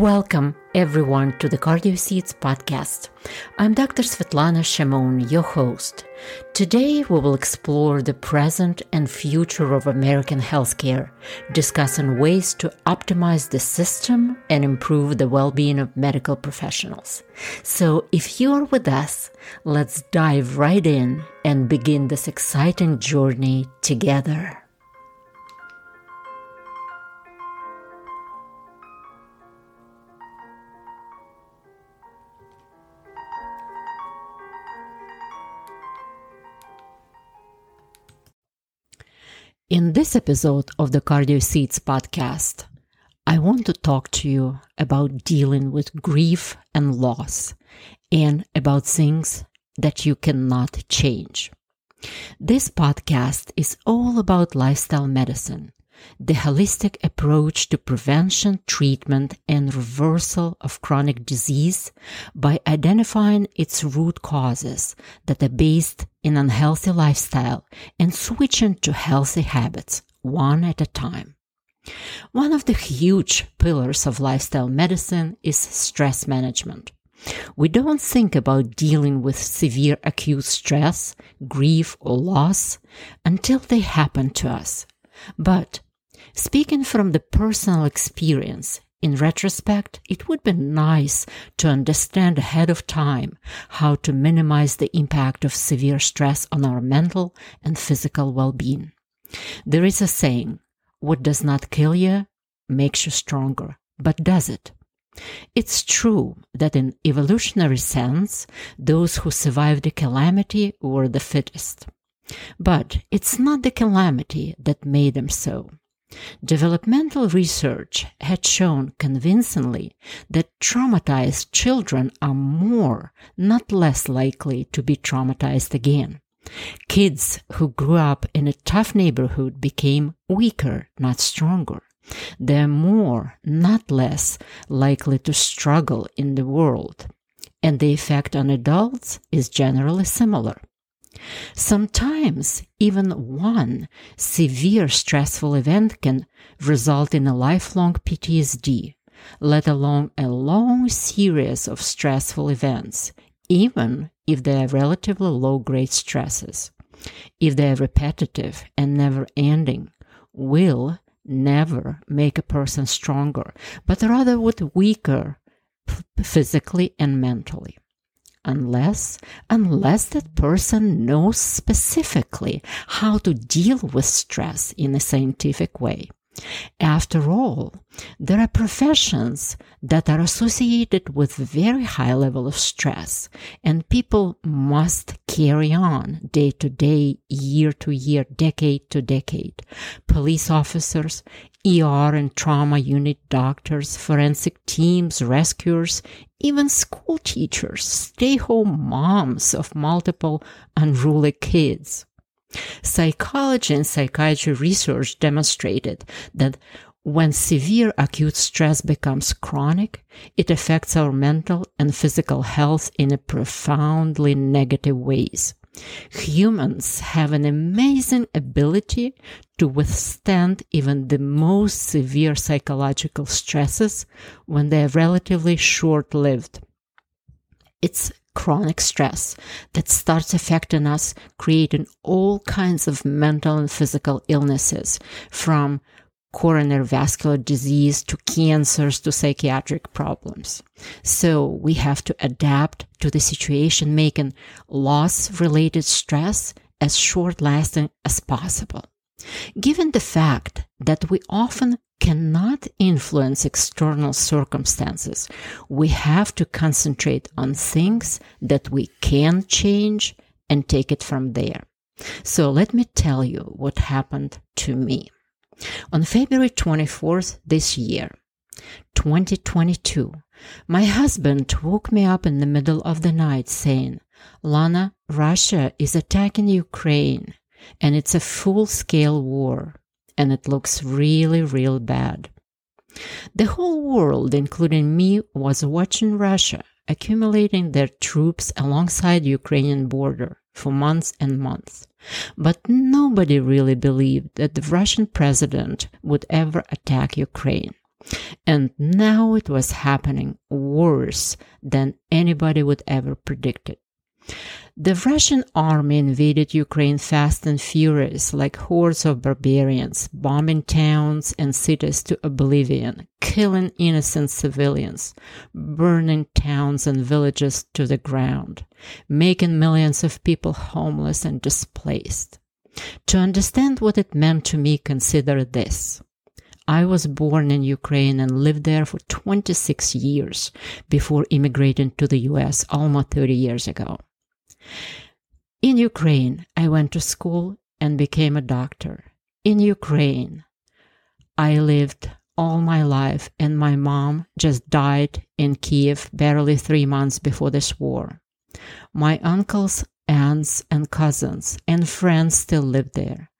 Welcome, everyone, to the Cardio Seeds podcast. I'm Dr. Svetlana Chamoun, your host. Today, we will explore the present and future of American healthcare, discussing ways to optimize the system and improve the well being of medical professionals. So, if you're with us, let's dive right in and begin this exciting journey together. In this episode of the Cardio Seeds podcast, I want to talk to you about dealing with grief and loss and about things that you cannot change. This podcast is all about lifestyle medicine the holistic approach to prevention, treatment, and reversal of chronic disease by identifying its root causes that are based in unhealthy lifestyle and switching to healthy habits one at a time. One of the huge pillars of lifestyle medicine is stress management. We don't think about dealing with severe acute stress, grief, or loss until they happen to us. But Speaking from the personal experience, in retrospect, it would be nice to understand ahead of time how to minimize the impact of severe stress on our mental and physical well being. There is a saying, what does not kill you makes you stronger, but does it? It's true that in evolutionary sense, those who survived the calamity were the fittest. But it's not the calamity that made them so. Developmental research had shown convincingly that traumatized children are more, not less likely to be traumatized again. Kids who grew up in a tough neighborhood became weaker, not stronger. They're more, not less, likely to struggle in the world. And the effect on adults is generally similar. Sometimes even one severe stressful event can result in a lifelong PTSD, let alone a long series of stressful events, even if they are relatively low grade stresses. If they are repetitive and never ending, will never make a person stronger, but rather would weaker physically and mentally unless unless that person knows specifically how to deal with stress in a scientific way after all there are professions that are associated with very high level of stress and people must carry on day to day year to year decade to decade police officers ER and trauma unit doctors, forensic teams, rescuers, even school teachers, stay home moms of multiple unruly kids. Psychology and psychiatry research demonstrated that when severe acute stress becomes chronic, it affects our mental and physical health in a profoundly negative ways. Humans have an amazing ability to withstand even the most severe psychological stresses when they are relatively short lived. It's chronic stress that starts affecting us, creating all kinds of mental and physical illnesses from coronary vascular disease to cancers to psychiatric problems. So we have to adapt to the situation, making loss related stress as short lasting as possible. Given the fact that we often cannot influence external circumstances, we have to concentrate on things that we can change and take it from there. So let me tell you what happened to me. On February 24th this year, 2022, my husband woke me up in the middle of the night saying, Lana, Russia is attacking Ukraine and it's a full scale war and it looks really, real bad. The whole world, including me, was watching Russia accumulating their troops alongside the Ukrainian border for months and months. But nobody really believed that the Russian president would ever attack Ukraine. And now it was happening worse than anybody would ever predict it. The Russian army invaded Ukraine fast and furious, like hordes of barbarians, bombing towns and cities to oblivion, killing innocent civilians, burning towns and villages to the ground, making millions of people homeless and displaced. To understand what it meant to me, consider this. I was born in Ukraine and lived there for 26 years before immigrating to the US almost 30 years ago. In Ukraine, I went to school and became a doctor. In Ukraine, I lived all my life, and my mom just died in Kiev barely three months before this war. My uncles, aunts, and cousins and friends still live there.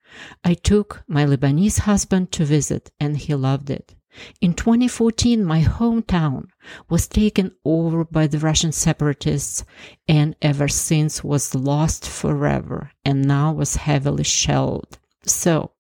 I took my Lebanese husband to visit, and he loved it. In 2014, my hometown was taken over by the Russian separatists and ever since was lost forever and now was heavily shelled. So,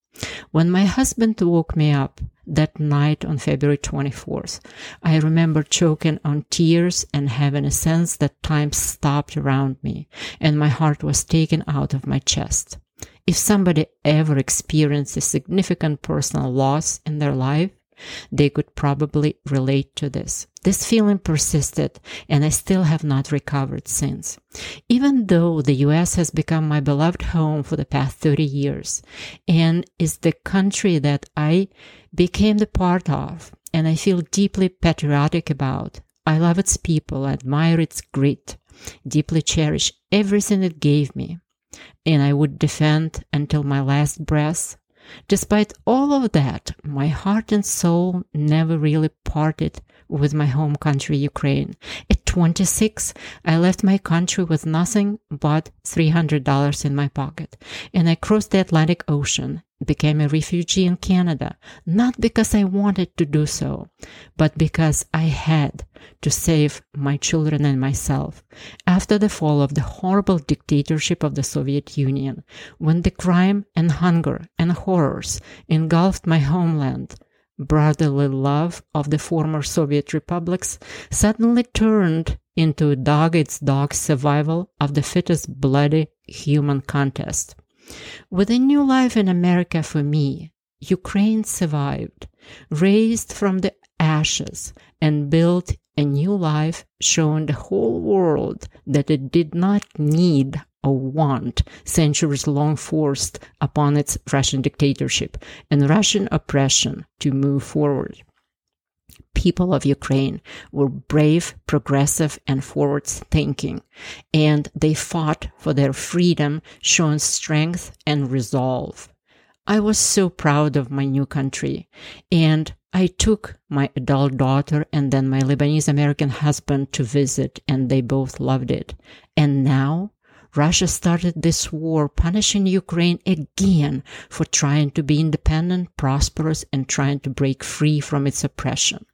when my husband woke me up that night on February 24th, I remember choking on tears and having a sense that time stopped around me and my heart was taken out of my chest. If somebody ever experienced a significant personal loss in their life, they could probably relate to this. This feeling persisted, and I still have not recovered since. Even though the US has become my beloved home for the past 30 years and is the country that I became the part of and I feel deeply patriotic about, I love its people, admire its grit, deeply cherish everything it gave me, and I would defend until my last breath Despite all of that, my heart and soul never really parted with my home country, Ukraine. At 26, I left my country with nothing but $300 in my pocket, and I crossed the Atlantic Ocean became a refugee in Canada, not because I wanted to do so, but because I had to save my children and myself after the fall of the horrible dictatorship of the Soviet Union, when the crime and hunger and horrors engulfed my homeland. Brotherly love of the former Soviet republics suddenly turned into dog its dog survival of the fittest bloody human contest. With a new life in America for me, Ukraine survived, raised from the ashes, and built a new life, showing the whole world that it did not need or want centuries long forced upon its Russian dictatorship and Russian oppression to move forward people of Ukraine were brave, progressive, and forward thinking, and they fought for their freedom, showing strength and resolve. I was so proud of my new country, and I took my adult daughter and then my Lebanese American husband to visit, and they both loved it. And now Russia started this war punishing Ukraine again for trying to be independent, prosperous, and trying to break free from its oppression.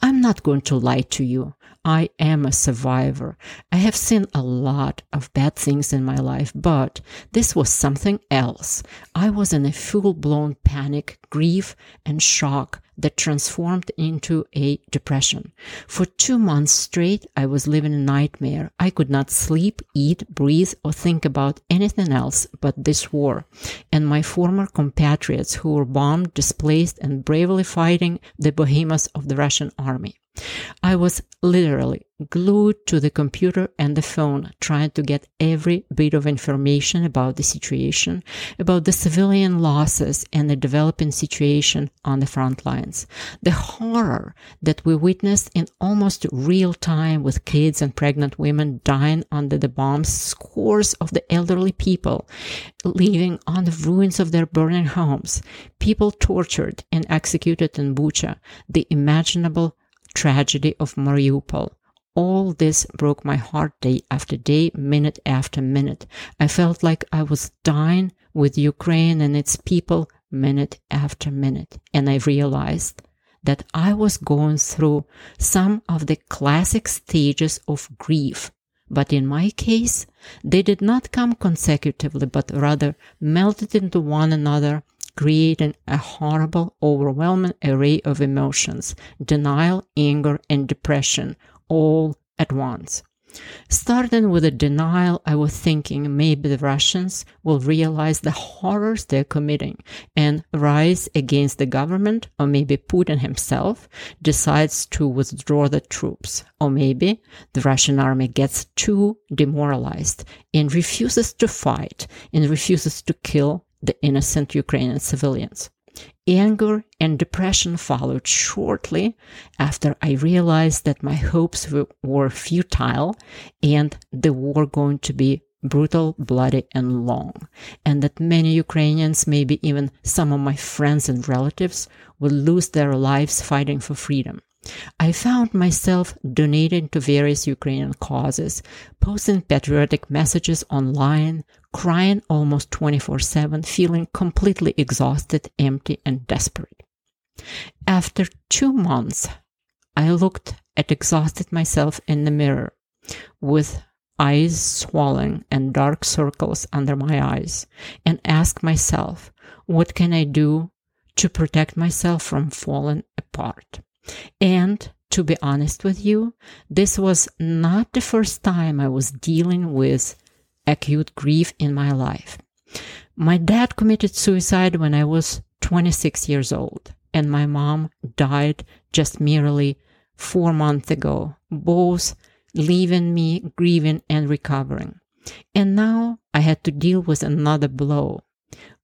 I'm not going to lie to you. I am a survivor. I have seen a lot of bad things in my life, but this was something else. I was in a full blown panic, grief, and shock that transformed into a depression. For two months straight, I was living a nightmare. I could not sleep, eat, breathe, or think about anything else but this war and my former compatriots who were bombed, displaced, and bravely fighting the behemoths of the Russian army. I was literally glued to the computer and the phone trying to get every bit of information about the situation, about the civilian losses and the developing situation on the front lines. The horror that we witnessed in almost real time with kids and pregnant women dying under the bombs, scores of the elderly people living on the ruins of their burning homes, people tortured and executed in Bucha, the imaginable tragedy of Mariupol. All this broke my heart day after day, minute after minute. I felt like I was dying with Ukraine and its people minute after minute. And I realized that I was going through some of the classic stages of grief. But in my case, they did not come consecutively, but rather melted into one another creating a horrible, overwhelming array of emotions denial, anger, and depression all at once. Starting with the denial, I was thinking maybe the Russians will realize the horrors they're committing and rise against the government, or maybe Putin himself decides to withdraw the troops, or maybe the Russian army gets too demoralized and refuses to fight and refuses to kill the innocent Ukrainian civilians. Anger and depression followed shortly after I realized that my hopes were futile and the war going to be brutal, bloody, and long, and that many Ukrainians, maybe even some of my friends and relatives, would lose their lives fighting for freedom. I found myself donating to various Ukrainian causes, posting patriotic messages online, crying almost 24 7, feeling completely exhausted, empty, and desperate. After two months, I looked at exhausted myself in the mirror with eyes swollen and dark circles under my eyes and asked myself, what can I do to protect myself from falling apart? And to be honest with you, this was not the first time I was dealing with acute grief in my life. My dad committed suicide when I was 26 years old, and my mom died just merely four months ago, both leaving me grieving and recovering. And now I had to deal with another blow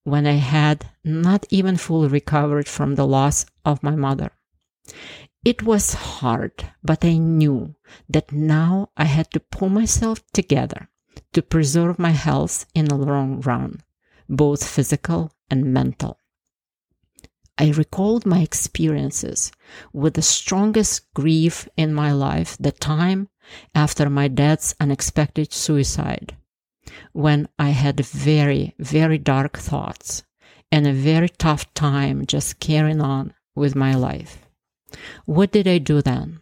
when I had not even fully recovered from the loss of my mother. It was hard, but I knew that now I had to pull myself together to preserve my health in the long run, both physical and mental. I recalled my experiences with the strongest grief in my life the time after my dad's unexpected suicide, when I had very, very dark thoughts and a very tough time just carrying on with my life. What did I do then?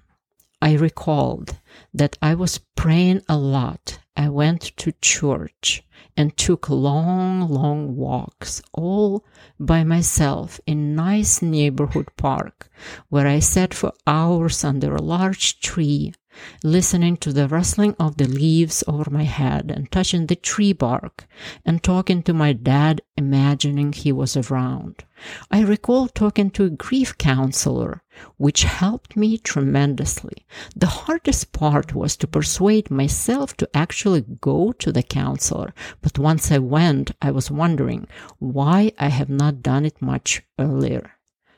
I recalled that I was praying a lot. I went to church and took long, long walks all by myself in nice neighborhood park where I sat for hours under a large tree listening to the rustling of the leaves over my head and touching the tree bark and talking to my dad, imagining he was around. I recall talking to a grief counselor, which helped me tremendously. The hardest part was to persuade myself to actually go to the counselor, but once I went, I was wondering why I have not done it much earlier.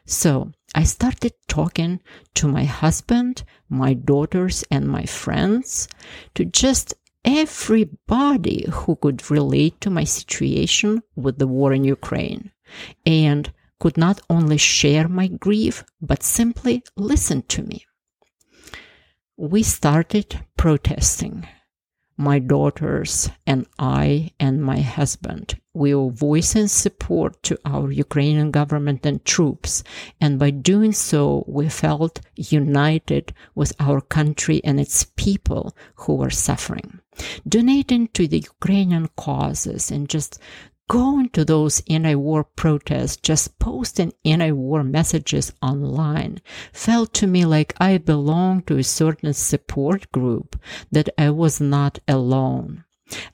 So I started talking to my husband, my daughters, and my friends, to just everybody who could relate to my situation with the war in Ukraine and could not only share my grief, but simply listen to me. We started protesting my daughters and I and my husband. will voice voicing support to our Ukrainian government and troops, and by doing so, we felt united with our country and its people who were suffering. Donating to the Ukrainian causes and just going to those anti-war protests, just posting anti-war messages online felt to me like I belonged to a certain support group, that I was not alone.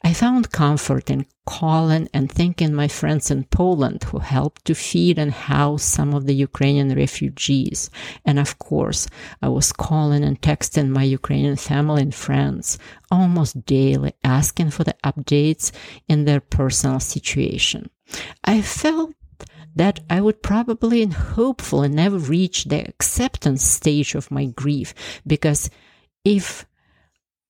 I found comfort in calling and thanking my friends in Poland who helped to feed and house some of the Ukrainian refugees. And of course, I was calling and texting my Ukrainian family and friends almost daily, asking for the updates in their personal situation. I felt that I would probably and hopefully never reach the acceptance stage of my grief because if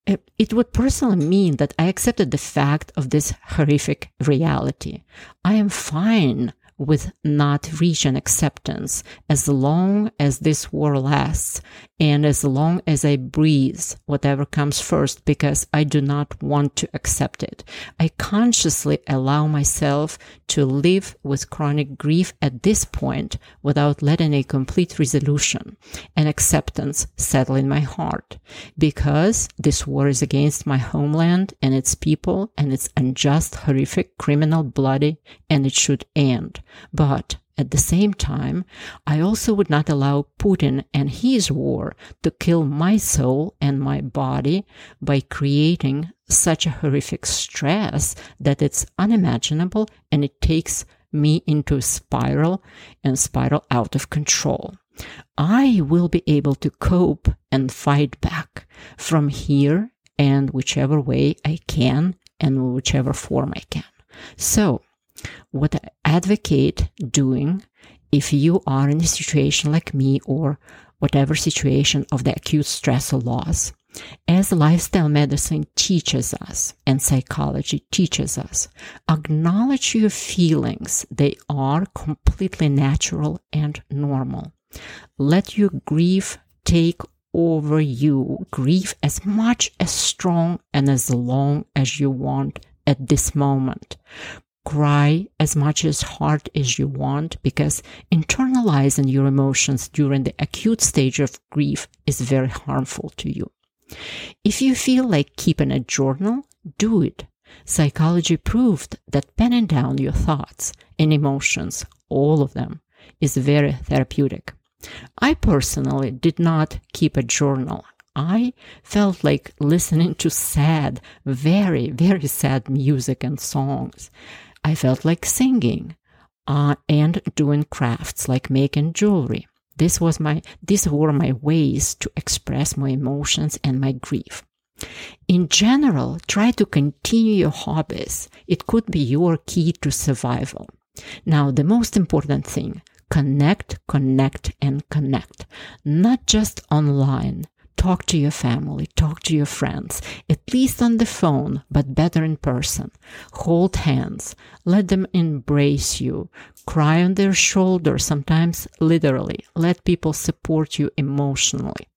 it would personally mean that I accepted the fact of this horrific reality. I am fine with not reaching acceptance as long as this war lasts and as long as I breathe, whatever comes first, because I do not want to accept it. I consciously allow myself to live with chronic grief at this point without letting a complete resolution and acceptance settle in my heart. Because this war is against my homeland and its people, and it's unjust, horrific, criminal, bloody, and it should end. But at the same time, I also would not allow Putin and his war to kill my soul and my body by creating such a horrific stress that it's unimaginable and it takes me into a spiral and spiral out of control. I will be able to cope and fight back from here and whichever way I can and whichever form I can. So what I advocate doing if you are in a situation like me or whatever situation of the acute stress or loss, as lifestyle medicine teaches us and psychology teaches us, acknowledge your feelings. They are completely natural and normal. Let your grief take over you. Grief as much as strong and as long as you want at this moment cry as much as hard as you want because internalizing your emotions during the acute stage of grief is very harmful to you. If you feel like keeping a journal, do it. Psychology proved that penning down your thoughts and emotions, all of them, is very therapeutic. I personally did not keep a journal. I felt like listening to sad, very, very sad music and songs. I felt like singing uh, and doing crafts like making jewelry. This was my these were my ways to express my emotions and my grief. In general, try to continue your hobbies. It could be your key to survival. Now, the most important thing, connect, connect, and connect. Not just online, Talk to your family, talk to your friends, at least on the phone, but better in person. Hold hands, let them embrace you, cry on their shoulder, sometimes literally. Let people support you emotionally.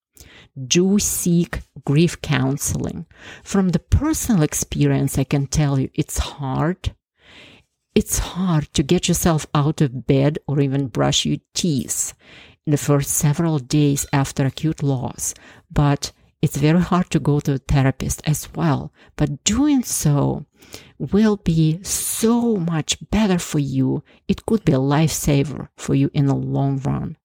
Do seek grief counseling. From the personal experience, I can tell you it's hard. It's hard to get yourself out of bed or even brush your teeth in the first several days after acute loss, but it's very hard to go to a therapist as well. But doing so will be so much better for you. It could be a lifesaver for you in the long run.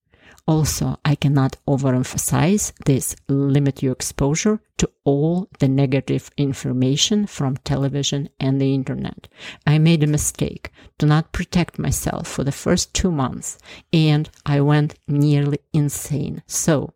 Also, I cannot overemphasize this limit your exposure to all the negative information from television and the internet. I made a mistake to not protect myself for the first two months and I went nearly insane. So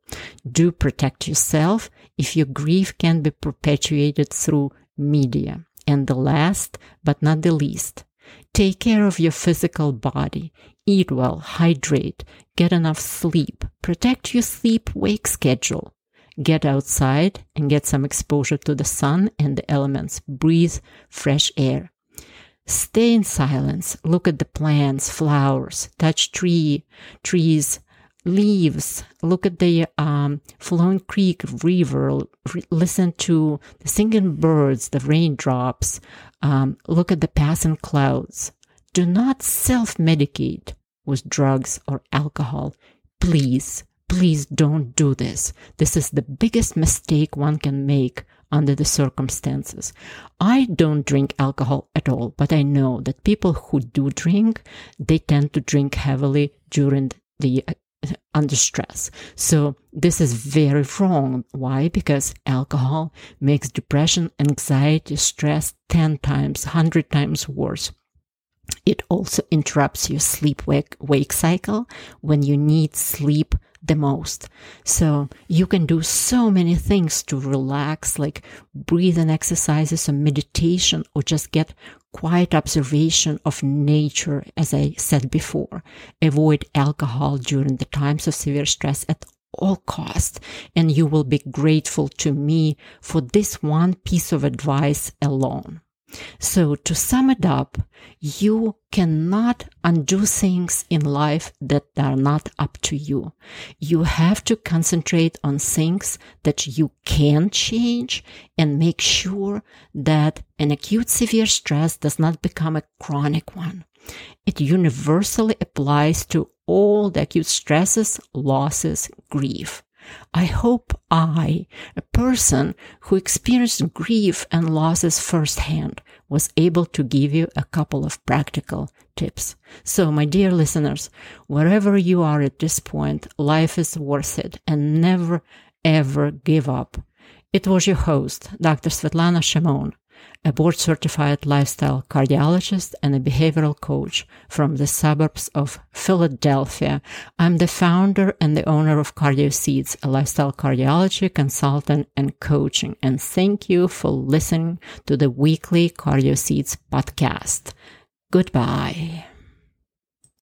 do protect yourself if your grief can be perpetuated through media. And the last but not the least, Take care of your physical body. Eat well, hydrate, get enough sleep, protect your sleep wake schedule. Get outside and get some exposure to the sun and the elements. Breathe fresh air. Stay in silence. Look at the plants, flowers, touch tree, trees, leaves. Look at the um, flowing creek, river. Re- listen to the singing birds, the raindrops. Um, look at the passing clouds. Do not self medicate with drugs or alcohol. Please, please don't do this. This is the biggest mistake one can make under the circumstances. I don't drink alcohol at all, but I know that people who do drink, they tend to drink heavily during the under stress. So this is very wrong. Why? Because alcohol makes depression, anxiety, stress 10 times, 100 times worse. It also interrupts your sleep wake, wake cycle when you need sleep the most. So you can do so many things to relax, like breathing exercises or meditation, or just get quiet observation of nature, as I said before. Avoid alcohol during the times of severe stress at all costs, and you will be grateful to me for this one piece of advice alone. So to sum it up, you cannot undo things in life that are not up to you. You have to concentrate on things that you can change and make sure that an acute severe stress does not become a chronic one. It universally applies to all the acute stresses, losses, grief. I hope I, a person who experienced grief and losses firsthand, was able to give you a couple of practical tips. So, my dear listeners, wherever you are at this point, life is worth it and never ever give up. It was your host, Dr. Svetlana Chamoun a board certified lifestyle cardiologist and a behavioral coach from the suburbs of Philadelphia. I'm the founder and the owner of Cardio Seeds, a lifestyle cardiology consultant and coaching. And thank you for listening to the weekly Cardio Seeds podcast. Goodbye.